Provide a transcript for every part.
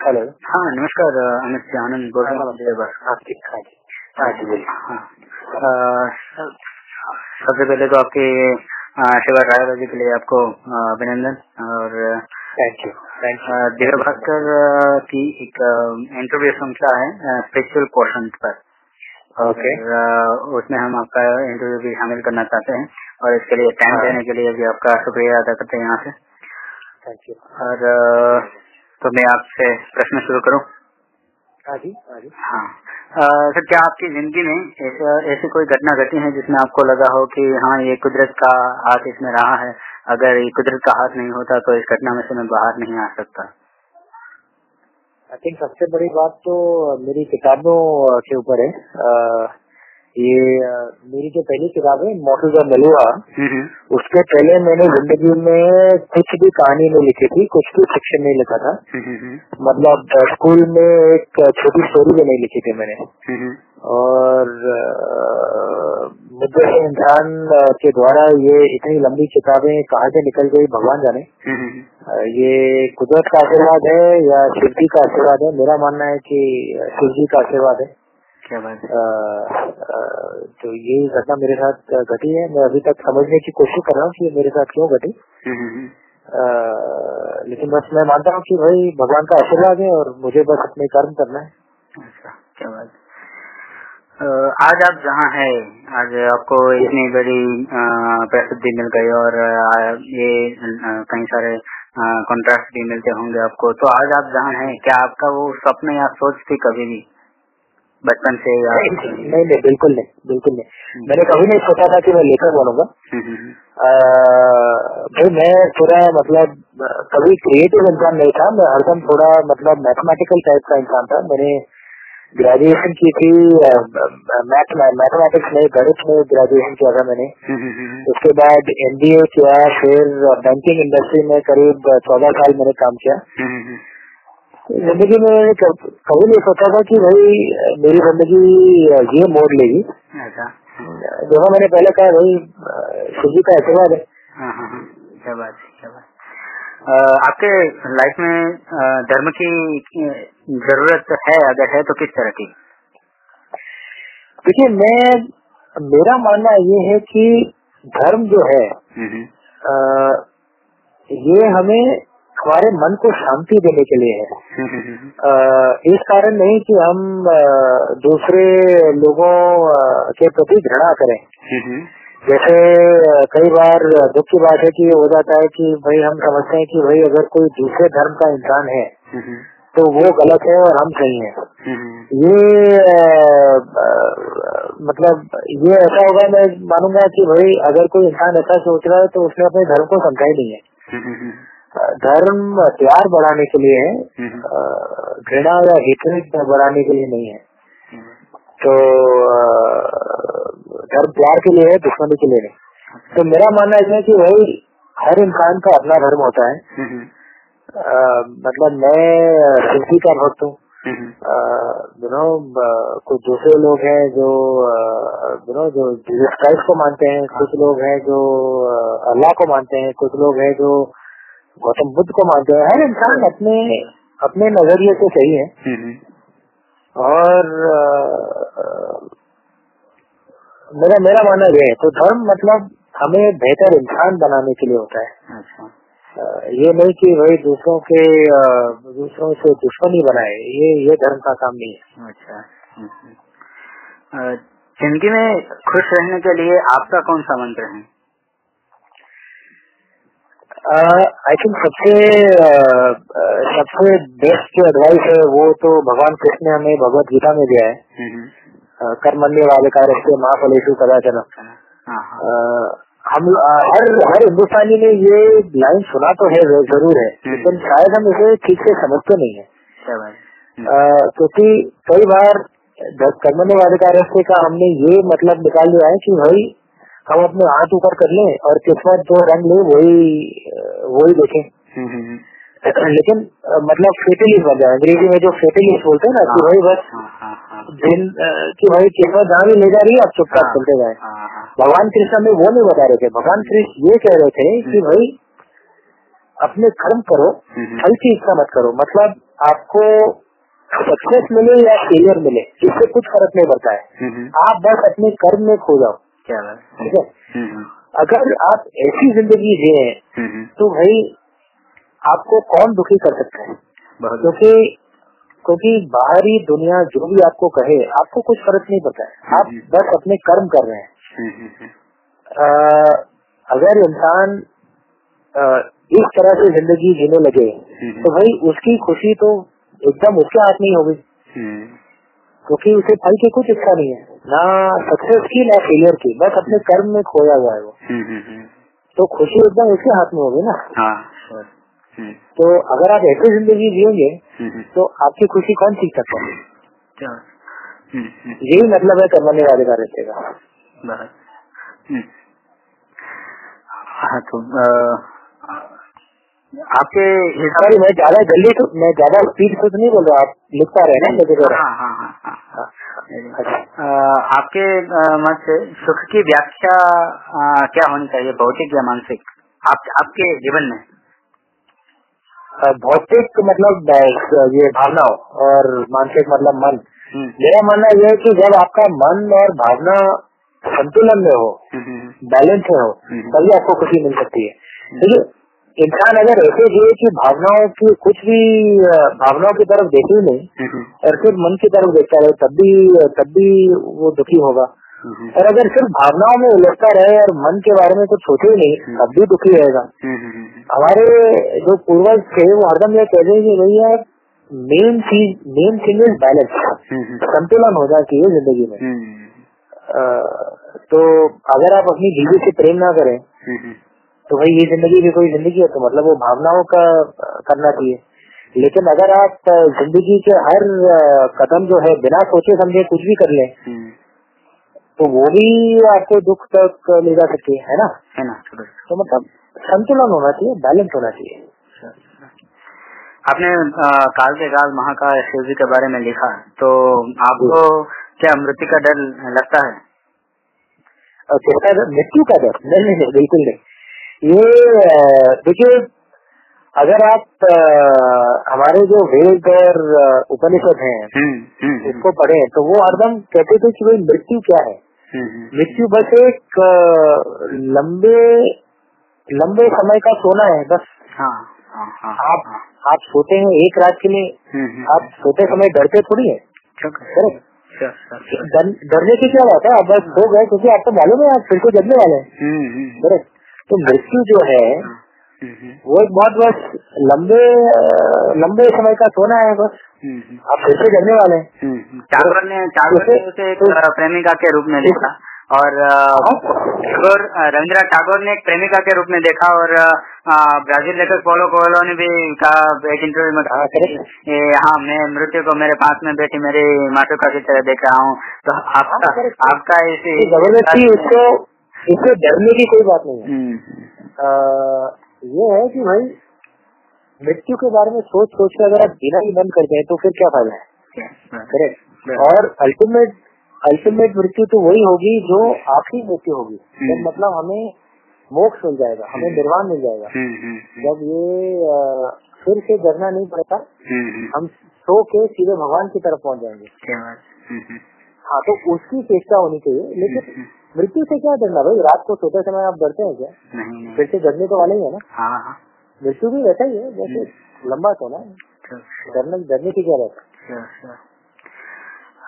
Hello हाँ नमस्कार अमित जी आनंद बोल रहा हूँ। आपकी हाँ? जी हाँ जी बोलिए। हाँ। सबसे पहले तो आपके सेवा ड्राइवर के लिए आपको अभिनंदन और thank you thank you Divya Bhaskar की एक इंटरव्यू संख्या है स्पिरिचुअल पोर्शन पर। ओके उसमें हम आपका इंटरव्यू भी शामिल करना चाहते हैं और इसके लिए टाइम हाँ। देने के लिए भी आपका शुक्रिया अदा करते हैं यहाँ से। थैंक यू और तो मैं आपसे प्रश्न शुरू करूँ? हाँ। सर क्या आपकी ज़िंदगी में ऐसी कोई घटना घटी है जिसमें आपको लगा हो कि हाँ ये कुदरत का हाथ इसमें रहा है? अगर ये कुदरत का हाथ नहीं होता तो इस घटना में से मैं बाहर नहीं आ सकता। आई थिंक सबसे बड़ी बात तो मेरी किताबों के ऊपर है। ये मेरी जो पहली किताब है मॉडल ऑफ़ मेलुआ उसके पहले मैंने ज़िंदगी में कुछ भी कहानी नहीं लिखी थी कुछ भी फिक्शन नहीं लिखा था। मतलब स्कूल में एक छोटी स्टोरी भी नहीं लिखी थी मैंने। और मुझे इंसान के द्वारा ये इतनी लंबी किताबें कहाँ से निकल गई भगवान जाने। ये कुदरत का आशीर्वाद है या शिव जी का आशीर्वाद है? मेरा मानना है कि शिव जी का आशीर्वाद है। क्या बात है तो ये घटना मेरे साथ घटी है। मैं अभी तक समझने की कोशिश कर रहा हूँ कि ये मेरे साथ क्यों घटी। हम्म, हम्म, अ, लेकिन बस मैं मानता हूँ कि भाई भगवान का आशीर्वाद है और मुझे बस अपने कर्म करना है। अच्छा क्या बात आज आप जहाँ है आज आपको इतनी बड़ी प्रसिद्धि मिल गई और ये कई सारे कॉन्ट्रैक्ट भी मिलते होंगे आपको। तो आज आप जहाँ हैं क्या आपका वो सपने या सोच थी कभी भी? बचपन से या नहीं नहीं बिल्कुल नहीं बिल्कुल नहीं। मैंने कभी नहीं सोचा था कि मैं लेखक बनूँगा। हम्म, हम्म, हम्म, भाई मैं थोड़ा मतलब कभी क्रिएटिव इंसान नहीं था। मैं हरदम थोड़ा मतलब मैथमेटिकल टाइप का इंसान था। मैंने ग्रेजुएशन की थी मैथ मैथमेटिक्स में गणित में ग्रेजुएशन किया था मैंने। हम्म, हम्म, हम्म, उसके बाद एमबीए किया फिर बैंकिंग इंडस्ट्री में करीब चौदह साल मैंने काम किया। हम्म, हम्म, ज़िंदगी में कभी नहीं सोचा था कि भाई मेरी ज़िंदगी ये मोड़ लेगी। अच्छा। जैसा मैंने पहले कहा भाई अ, शिव जी का आशीर्वाद है। हाँ हाँ हाँ। आपके लाइफ में धर्म की ज़रूरत है अगर है तो किस तरह की? देखिए मैं मेरा मानना ये है कि धर्म जो है हम्म, हम्म, ये हमें हमारे मन को शांति देने के लिए है। इस कारण नहीं कि हम दूसरे लोगों के प्रति घृणा करें। जैसे कई बार दुख की बात है कि हो जाता है कि भाई हम समझते हैं कि भाई अगर कोई दूसरे धर्म का इंसान है तो वो गलत है और हम सही हैं। ये अ, मतलब ये ऐसा होगा मैं मानूँगा कि भाई अगर कोई इंसान ऐसा सोच रहा है तो उसने अपने धर्म को समझा ही नहीं है। धर्म प्यार बढ़ाने के लिए है हम्म, घृणा या हेट्रेड बढ़ाने के लिए नहीं है। हम्म, तो धर्म प्यार के लिए है दुश्मनी के लिए नहीं। तो मेरा मानना है कि भाई हर इंसान का अपना धर्म होता है। हम्म, अ, मतलब मैं जी का भक्त हूँ। हम्म, यू नो कुछ दूसरे लोग हैं जो यू नो जो जीसस क्राइस्ट को मानते हैं कुछ लोग हैं जो अल्लाह को मानते हैं कुछ लोग हैं जो गौतम बुद्ध को मानते हैं। हर इंसान अपने अपने नज़रिए से सही है। और अ, मेरा मेरा मानना यह है तो धर्म मतलब हमें बेहतर इंसान बनाने के लिए होता है। अच्छा। ये नहीं कि वही दूसरों के दूसरों से दुश्मनी बनाए ये ये धर्म का काम नहीं है। अच्छा। ज़िंदगी में खुश रहने के लिए आपका कौन सा मंत्र है? आई थिंक सबसे अ, अ, सबसे बेस्ट जो एडवाइस है वो तो भगवान कृष्ण ने हमें भगवत गीता में दिया है। हम्म, कर्मण्य वाले कार्य से महाफलेशु कदाचन हाँ हाँ। हम हर हर हिंदुस्तानी ने ये लाइन सुना तो है ज़रूर है हम्म। लेकिन शायद हम इसे ठीक से समझते नहीं है। है? अ, क्योंकि कई बार कर्मण्य वाले कार्य का हमने ये मतलब निकाल लिया है कि भाई हम अपने हाथ ऊपर कर लें और किस्मत जो रंग ले वही वही देखें। हम्म, हम्म, हम्म। लेकिन मतलब फेटलिस्ट बन जाए। अंग्रेज़ी में जो फेटलिस्ट बोलते हैं ना कि भाई बस हाँ हाँ हाँ दिन कि भाई किस्मत जहाँ भी ले जा रही है आप चुपचाप हाँ, चलते जाए। हाँ, हाँ, भगवान कृष्ण में वो नहीं बता रहे थे। भगवान कृष्ण ये कह रहे थे कि भाई अपने कर्म करो फल की इच्छा मत करो। मतलब आपको सक्सेस मिले या फेलियर मिले इससे कुछ फ़र्क नहीं पड़ता है। आप बस अपने कर्म में खो जाओ। क्या बात है? ठीक है? अगर आप ऐसी ज़िंदगी जिए तो भाई आपको कौन दुखी कर सकता है? क्योंकि क्योंकि बाहरी दुनिया जो भी आपको कहे आपको कुछ फ़र्क नहीं पड़ता है। आप। बस अपने कर्म कर रहे हैं। अ, अगर इंसान इस तरह से ज़िंदगी जीने लगे तो भाई उसकी खुशी तो एकदम उसके हाथ में ही होगी। हम्म, क्योंकि उसे फल की कुछ इच्छा नहीं है। ना सक्सेस की ना फेलियर की बस अपने कर्म में खोया हुआ है वो। हम्म, हम्म, हम्म, तो खुशी एकदम उसके हाथ में होगी ना। हाँ। हम्म, तो अगर आप ऐसी ज़िंदगी हम्म, हम्म, तो आपकी खुशी कौन सीख सकता है? है? यही मतलब है करने वाले का रहते का। हाँ तो अ, आपके सॉरी मैं ज़्यादा जल्दी तो मैं ज़्यादा स्पीड से तो नहीं बोल रहा आप लिख पा रहे हैं ना हाँ हाँ हाँ हाँ। हाँ। आपके मत से सुख की व्याख्या क्या होनी चाहिए भौतिक या मानसिक? आप आपके जीवन में। भौतिक मतलब ये भावनाओं और मानसिक मतलब मन। हम्म, मेरा मानना यह है कि जब आपका मन और भावना संतुलन में हो हम्म, हम्म, बैलेंस में हो। तभी आपको खुशी मिल सकती है। देखिए इंसान अगर ऐसे जिए कि भावनाओं की कुछ भी भावनाओं की तरफ़ देखे ही नहीं हम्म, हम्म, और सिर्फ़ मन की तरफ़ देखता रहे तब भी तब भी वो दुखी होगा। हम्म, और अगर सिर्फ़ भावनाओं में उलझता रहे और मन के बारे में कुछ सोचे ही नहीं तब भी दुखी रहेगा। हम्म, हम्म, हम्म, हमारे जो पूर्वज थे वो हरदम ये कहते हैं कि भैया मेन चीज़ main thing is balance hmm, hmm, संतुलन होना चाहिए ज़िंदगी में। हम्म, तो अगर आप अपनी बीवी से प्रेम ना करें हम्म, हम्म, तो भाई ये ज़िंदगी भी कोई ज़िंदगी है तो मतलब वो भावनाओं का करना चाहिए। लेकिन अगर आप ज़िंदगी के हर कदम जो है बिना सोचे समझे कुछ भी कर लें हम्म, तो वो भी आपको दुख तक ले जा सकती है ना? है ना तो मतलब संतुलन होना चाहिए बैलेंस होना चाहिए। आपने काल के काल महाकाल शिव जी के बारे में लिखा तो आपको क्या मृत्यु का डर लगता है? मृत्यु का डर? नहीं नहीं बिल्कुल नहीं। ये देखिए अगर आप अ, हमारे जो वेद और उपनिषद हैं हम्म, हम्म, हम्म, उसको पढ़े तो वो हरदम कहते थे कि भाई मृत्यु क्या है? मृत्यु बस एक लंबे लंबे समय का सोना है बस। हाँ हाँ हाँ आप हाँ, आप सोते हैं एक रात के लिए आप सोते समय डरते थोड़ी है? करेक्ट डरने की क्या बात है? आप बस सो गए क्योंकि आपको मालूम है आप फिर को जगने वाले हैं। तो मृत्यु जो है हम्म, वो एक बहुत बस लंबे लंबे समय का सोना है बस। हम्म, आप फिर से जगने वाले हैं। हम्म। टागोर ने टागोर ने उसे एक प्रेमिका के रूप में देखा और हाँ? टागोर रविंद्रनाथ टागोर ने एक प्रेमिका के रूप में देखा और ब्राज़ील लेखक पोलो कोएलो ने भी कहा एक इंटरव्यू में कहा हाँ, कि हाँ मैं मृत्यु को मेरे पास में बैठी मेरी मातृका की तरह देख रहा हूँ। तो आपका हाँ, आपका इसी तो ज़बरदस्ती उसको इससे डरने की कोई बात नहीं है। हम्म, ये है कि भाई मृत्यु के बारे में सोच सोच के अगर आप जीना ही बंद कर दें तो फिर क्या फ़ायदा है? Hmm, correct. और अल्टीमेट अल्टीमेट मृत्यु तो वही होगी जो आखिरी मृत्यु होगी। हम्म। जब मतलब हमें मोक्ष मिल जाएगा हमें निर्वाण मिल जाएगा। हम्म, हम्म, हम्म, जब ये फिर से डरना नहीं पड़ता हम्म, हम्म, हम सो के सीधे भगवान की तरफ़ पहुँच जाएँगे। हम्म, हम्म, हाँ तो उसकी चेष्टा होनी चाहिए लेकिन हम्म, मृत्यु से क्या डरना? भाई रात को सोते समय आप डरते हैं क्या? नहीं नहीं। फिर से जगने तो वाले ही है ना? हाँ हाँ। मृत्यु भी वैसा ही है जैसे लंबा सोना है। डरने डरने की क्या है.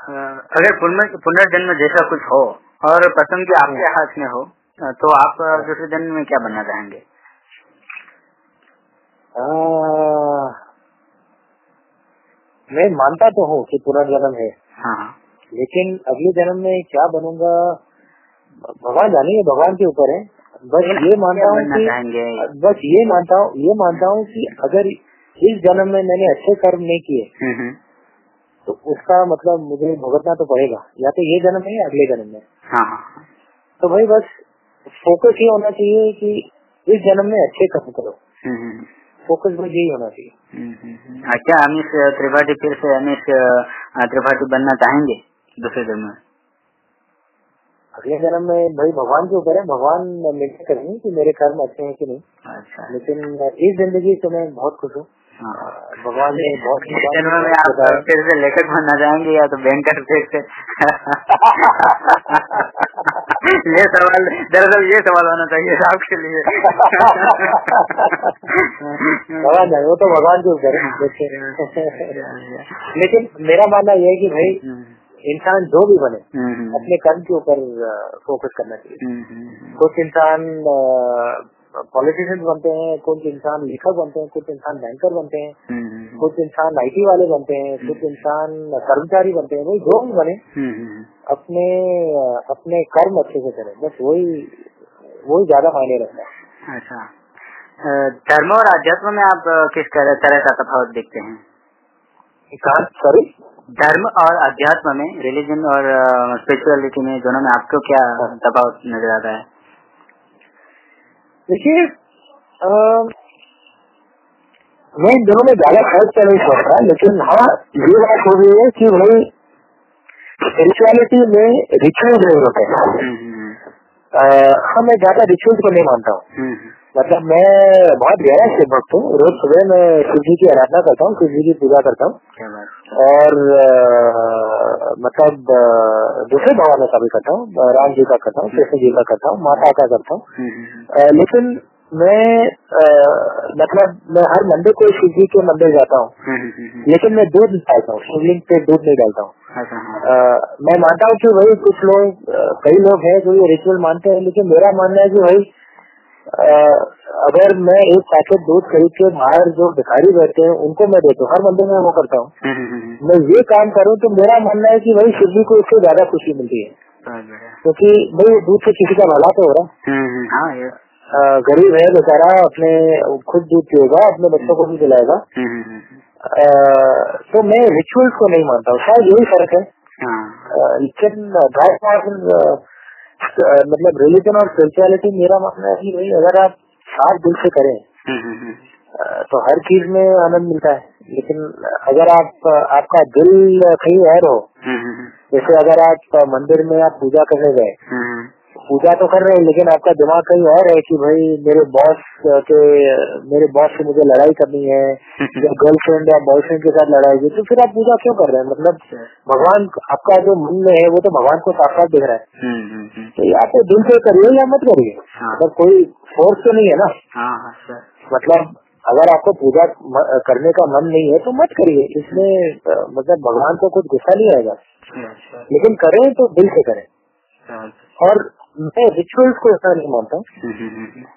अ, अगर पुनर्- पुनर्जन्म जैसा कुछ हो और पसंद की आपके हाथ में हो तो आप दूसरे जन्म में क्या बनना चाहेंगे? मैं मानता तो हूँ कि पुनर्जन्म हाँ। हाँ। लेकिन अगले जन्म में क्या बनूँगा? भगवान जानेंगे भगवान के ऊपर है। बस ये मानता हूँ बस ये मानता हूँ ये मानता हूँ कि अगर इस जन्म में मैंने अच्छे कर्म नहीं किए हम्म, हम्म, तो उसका मतलब मुझे भुगतना तो पड़ेगा। या तो ये जन्म में या अगले जन्म में। हाँ हाँ। हाँ, तो भाई बस फोकस ये होना चाहिए कि इस जन्म में अच्छे कर्म करो। हम्म, हम्म, फोकस बस यही होना चाहिए। अच्छा अमित त्रिपाठी फिर से अमीश अ, त्रिपाठी बनना चाहेंगे दूसरे जन्म में? अगले जन्म में भाई भगवान के ऊपर है भगवान निर्णय करेंगे कि मेरे कर्म अच्छे हैं कि नहीं। अच्छा। लेकिन इस ज़िंदगी से मैं बहुत खुश हूँ। हाँ। भगवान ने बहुत जन्म में आप फिर से लेखक बनना चाहेंगे या तो बैंकर फिर से। ये सवाल दरअसल ये सवाल होना चाहिए आपके लिए। भगवान वो तो भगवान के ऊपर है। लेकिन मेरा मानना यह है कि भाई इंसान जो भी बने अपने कर्म के ऊपर फोकस करना चाहिए। कुछ इंसान पॉलिटिशियन बनते हैं कुछ इंसान लेखक बनते हैं कुछ इंसान बैंकर बनते हैं कुछ इंसान आईटी वाले बनते हैं कुछ इंसान कर्मचारी बनते हैं वही जो भी बने अपने अपने कर्म अच्छे से करें। बस वही वही ज़्यादा मायने रखता है। अच्छा। धर्म और अध्यात्म में आप किस तरह तरह का तफावत देखते हैं? सॉरी धर्म और अध्यात्म में रिलीजन और स्पिरिचुअलिटी में दोनों में आपको क्या दबाव नज़र आता है? देखिए मैं इन दोनों में ज़्यादा फ़र्क तो नहीं सोचता लेकिन हाँ ये बात हो गई है कि भाई स्पिरिचुअलिटी में रिचुअल्स नहीं होते हैं। हाँ मैं ज़्यादा रिचुअल्स को नहीं मानता हूँ। मतलब मैं बहुत गहरा शिव भक्त हूँ। रोज सुबह मैं शिव जी की आराधना करता हूँ शिव जी की पूजा करता हूँ। और मतलब दूसरे भगवानों का भी करता हूँ राम जी का करता हूँ कृष्ण जी का करता हूँ माता का करता हूँ। लेकिन मैं अ, मतलब मैं हर मंदिर को शिव जी के मंदिर जाता हूँ। लेकिन मैं दूध नहीं डालता हूँ शिवलिंग पे दूध नहीं डालता हूँ। अच्छा हाँ। मैं मानता हूँ कि वही कुछ लोग कई लोग हैं जो ये रिचुअल मानते हैं लेकिन मेरा मानना है कि अ, अगर मैं एक पैकेट दूध खरीद के बाहर जो भिखारी बैठते हैं उनको मैं देता हूँ। हर मंदिर में वो करता हूँ। मैं ये काम करूँ तो मेरा मानना है कि भाई शिव जी को इससे ज़्यादा खुशी मिलती है। क्योंकि भाई वो दूध से किसी का भला तो हो रहा है। हम्म, हम्म, हाँ गरीब है बेचारा अपने खुद दूध पिएगा अपने बच्चों को भी हम्म, हम्म, हम्म, अ, तो मैं रिचुअल्स को नहीं मानता हूँ। शायद यही फ़र्क है। हाँ। लेकिन मतलब रिलीजन और स्पिरिचुअलिटी मेरा मानना है कि भाई अगर आप साफ़ दिल से करें हम्म, हम्म, हम्म, तो हर चीज़ में आनंद मिलता है। लेकिन अगर आप आपका दिल कहीं और हो हम्म, हम्म, जैसे अगर आप मंदिर में आप पूजा करने गए पूजा तो कर रहे हैं लेकिन आपका दिमाग कहीं और है कि भाई मेरे बॉस के मेरे बॉस से मुझे लड़ाई करनी है या गर्लफ्रेंड या बॉयफ्रेंड के साथ लड़ाई हुई तो फिर आप पूजा क्यों कर रहे हैं? मतलब भगवान आपका जो मन में है वो तो भगवान को साफ़ साफ़ दिख रहा है। हम्म, हम्म, हम्म, तो या तो दिल से करिए या मत करिए? हाँ। मतलब कोई फोर्स तो नहीं है ना? हाँ हाँ मतलब अगर आपको पूजा करने का मन नहीं है तो मत करिए। इसमें मतलब भगवान को कुछ गुस्सा नहीं आएगा। लेकिन करें तो दिल से करें। और मैं रिचुअल्स को ऐसा नहीं मानता हूँ।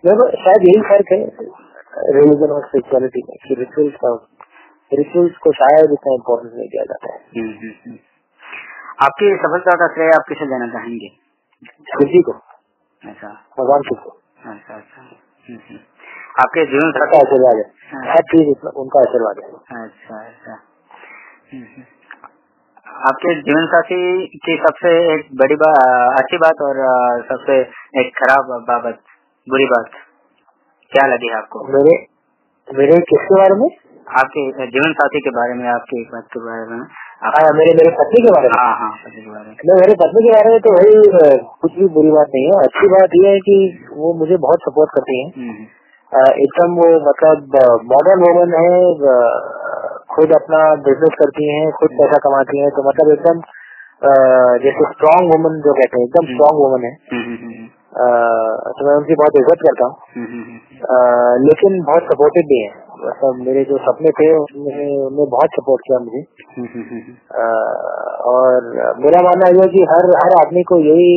देखो शायद यही फ़र्क है रिलीजन और स्पिरिचुअलिटी में कि रिचुअल्स का रिचुअल्स को शायद इतना इम्पोर्टेंस नहीं दिया जाता है। आपकी सफलता का श्रेय आप किसे देना चाहेंगे? खुशी को। अच्छा। भगवान शिव को। अच्छा अच्छा। आपके जीवन उनका आशीर्वाद है। हर चीज़ उनका आशीर्वाद है। अच्छा अच्छा। आपके जीवन साथी की सबसे एक बड़ी बात अच्छी बात और सबसे एक खराब बाबत बुरी बात क्या लगी आपको? मेरे मेरे किसके बारे में? आपके जीवन साथी के बारे में आपके एक बात के बारे में। हाँ मेरे मेरे पत्नी के बारे में? हाँ हाँ के बारे में। मेरे पत्नी के बारे में तो वही कुछ भी बुरी बात नहीं है। अच्छी बात यह है कि वो मुझे बहुत सपोर्ट करती है। हम्म, एकदम वो मतलब मॉडर्न वुमन है खुद अपना बिज़नेस करती हैं खुद पैसा कमाती हैं तो मतलब एकदम जैसे स्ट्रांग वुमन जो कहते हैं एकदम स्ट्रांग वुमन है। हम्म, हम्म, हम्म, तो मैं उनकी बहुत इज़्ज़त करता हूँ। लेकिन बहुत सपोर्टिव भी है। मतलब मेरे जो सपने थे उनमें उन्होंने बहुत सपोर्ट किया मुझे। और मेरा मानना ये है कि हर हर आदमी को यही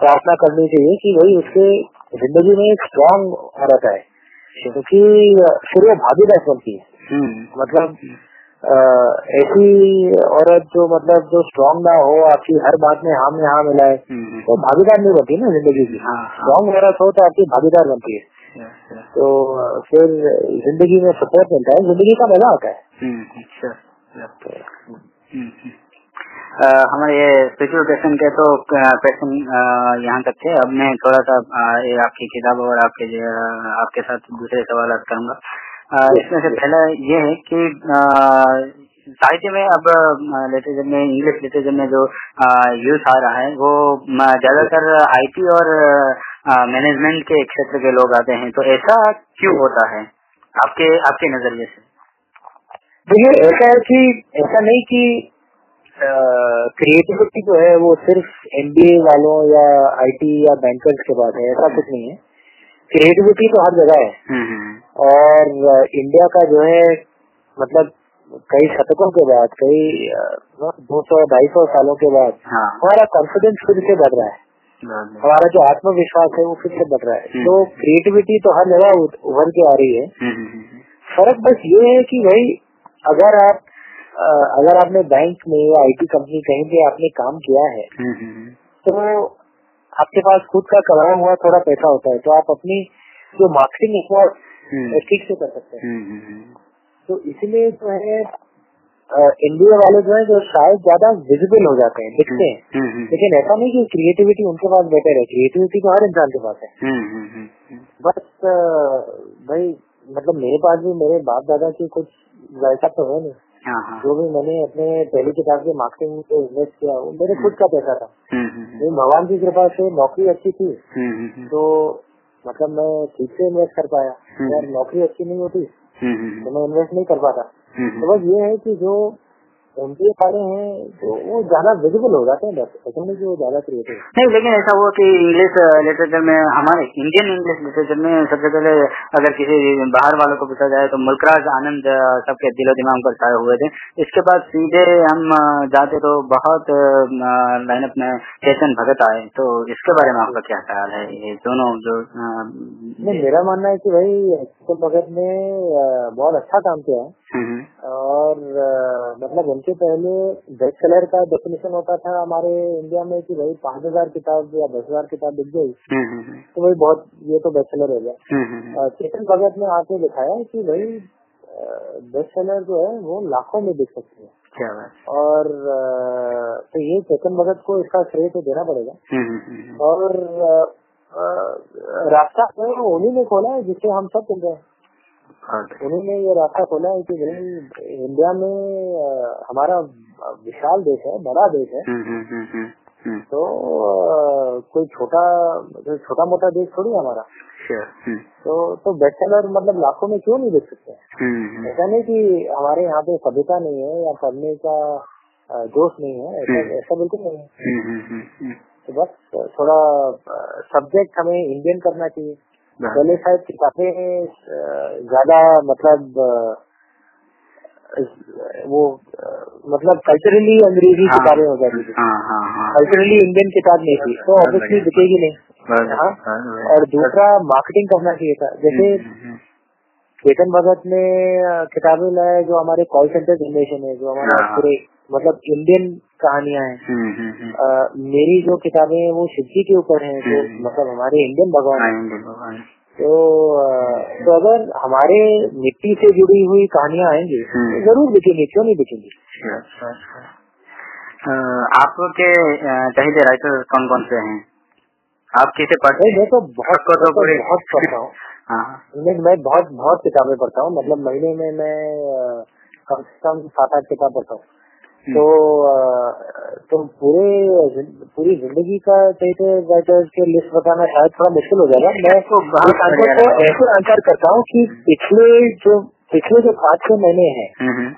प्रार्थना करनी चाहिए कि भाई उसके ज़िंदगी में एक स्ट्रांग औरत है। क्योंकि फिर वो भागीदार बनती है। मतलब अ, ऐसी औरत जो मतलब जो स्ट्रांग ना हो आपकी हर बात में हाँ में हाँ मिलाए हम्म, हम्म, तो भागीदार नहीं बनती ना ज़िंदगी की। हाँ, हाँ। स्ट्रांग औरत हो तो आपकी भागीदार बनती है। तो फिर ज़िंदगी में सपोर्ट मिलता है ज़िंदगी का मज़ा आता है। हम्म. हम्म, हम्म। अ, हमारे ये स्पिरिचुअल क्वेश्चन के तो क्वेश्चन यहाँ तक थे। अब मैं थोड़ा सा आपकी किताब और आपके आपके साथ दूसरे सवाल करूँगा। इसमें से पहला ये है कि साहित्य में अब लिटरेचर में इंग्लिश लिटरेचर में जो यूथ आ रहा है वो ज़्यादातर आईटी और मैनेजमेंट के क्षेत्र के लोग आते हैं। तो ऐसा क्यों होता है? आपके आपके नज़रिए से। देखिए ऐसा है कि ऐसा नहीं कि क्रिएटिविटी जो है वो सिर्फ़ एमबीए वालों या आईटी या बैंकर्स के पास है ऐसा कुछ नहीं है। क्रिएटिविटी तो हर जगह है। हम्म, हम्म, और इंडिया का जो है मतलब कई शतकों के बाद कई दो सौ ढाई सौ सालों के बाद हाँ। हमारा कॉन्फिडेंस फिर से बढ़ रहा है। हमारा जो आत्मविश्वास है वो फिर से बढ़ रहा है। हम्म। तो क्रिएटिविटी तो हर जगह उभर के आ रही है। फ़र्क बस ये है कि भाई अगर आप अगर आपने बैंक में या आईटी कंपनी कहीं भी आपने काम किया है तो आपके पास खुद का कमाया हुआ थोड़ा पैसा होता है तो आप अपनी जो मार्केटिंग है वो हम्म, ठीक से कर सकते हैं। हम्म, हम्म, हम्म, तो इसलिए जो है इंडिया वाले जो है जो शायद ज़्यादा विजिबल हो जाते हैं दिखते हैं। हम्म, हम्म, लेकिन ऐसा नहीं कि क्रिएटिविटी उनके पास बेटर है। क्रिएटिविटी तो हर इंसान के पास है। हम्म, हम्म, हम्म, हम्म, बस भाई मतलब मेरे पास भी मेरे बाप दादा की कुछ वैसा तो है नहीं। जो भी मैंने अपने पहली किताब के मार्केटिंग में इन्वेस्ट किया वो मेरे खुद का पैसा था। हम्म, हम्म, हम्म, लेकिन भगवान की कृपा से नौकरी अच्छी थी। हम्म, हम्म, हम्म, तो मतलब मैं ठीक से इन्वेस्ट कर पाया। हम्म। अगर नौकरी अच्छी नहीं होती हम्म, हम्म, तो मैं इन्वेस्ट नहीं कर पाता। हम्म, तो बस ये है कि जो एमपीए वाले हैं तो वो ज़्यादा विजिबल हो जाते हैं बस कि वो ज़्यादा क्रिएटिव नहीं लेकिन ऐसा हुआ कि इंग्लिश लिटरेचर में हमारे इंडियन इंग्लिश लिटरेचर में सबसे पहले अगर किसी बाहर वालों को पूछा जाए तो मुल्कराज आनंद सबके दिलो दिमाग पर छाए हुए थे। इसके बाद सीधे हम जाते तो बहुत लाइनअप में चेतन भगत आए। तो इसके बारे में आपका क्या ख्याल है? ये दोनों जो नहीं मेरा मानना है कि भाई चेतन भगत ने बहुत अच्छा काम किया है। हम्म, और मतलब उनके पहले बेस्ट सेलर का डेफिनेशन होता था हमारे इंडिया में कि भाई पाँच हज़ार किताब या दस हज़ार किताब बिक गई। हम्म, हम्म, हम्म, तो भाई बहुत ये तो बेस्ट सेलर हो गया। चेतन भगत ने आके दिखाया कि भाई बेस्ट सेलर जो है वो लाखों में बिक सकती है। क्या बात और तो ये चेतन भगत को इसका श्रेय तो देना पड़ेगा। और रास्ता उन्हीं ने खोला है जिससे हम सब चल रहे हैं। बहुत बढ़िया। उन्हीं ने ये रास्ता खोला है कि भाई इंडिया में हमारा विशाल देश है बड़ा देश है। हम्म, हम्म, हम्म, तो कोई छोटा छोटा मोटा देश थोड़ी हमारा। तो तो बेस्ट सेलर मतलब लाखों में क्यों नहीं देख सकते? हम्म, ऐसा नहीं कि हमारे यहाँ पे सभ्यता नहीं है या पढ़ने का जोश नहीं है ऐसा। ऐसा बिल्कुल नहीं है। तो बस थोड़ा सब्जेक्ट हमें इंडियन करना चाहिए। पहले शायद किताबें ज़्यादा मतलब वो मतलब कल्चरली अंग्रेज़ी हाँ, किताबें हो जाती थी। हाँ हाँ हाँ। कल्चरली इंडियन किताब नहीं थी। तो ऑब्वियसली बिकेगी नहीं। हाँ। और दूसरा मार्केटिंग करना चाहिए था। जैसे हम्म, हम्म, चेतन भगत ने किताबें लाए जो हमारे कॉल सेंटर जनरेशन है जो हमारा हाँ। पूरे मतलब इंडियन कहानियाँ हैं। हम्म, हम्म, हम्म, मेरी जो किताबें हैं वो शिव जी के ऊपर हैं जो। मतलब हमारे इंडियन भगवान हैं। भगवान तो तो अगर हमारे मिट्टी से जुड़ी हुई कहानियाँ आएँगी। तो ज़रूर बिकेंगी क्यों नहीं बिकेंगी Sure, sure, sure. अ, आपके चाहिए राइटर कौन कौन से हैं? आप किसे पढ़ते भाई मैं तो बहुत तो तो बहुत पढ़ता हूँ। हाँ। मैं मैं बहुत बहुत किताबें पढ़ता हूँ मतलब महीने में मैं कम से कम सात आठ किताब पढ़ता हूँ। तो अ, तो पूरे पूरी ज़िंदगी का चाहिए राइटर्स के लिस्ट बताना शायद थोड़ा मुश्किल हो जाएगा। मैं तो आंसर करता हूँ कि पिछले जो पिछले जो पाँच छह महीने हैं हम्म,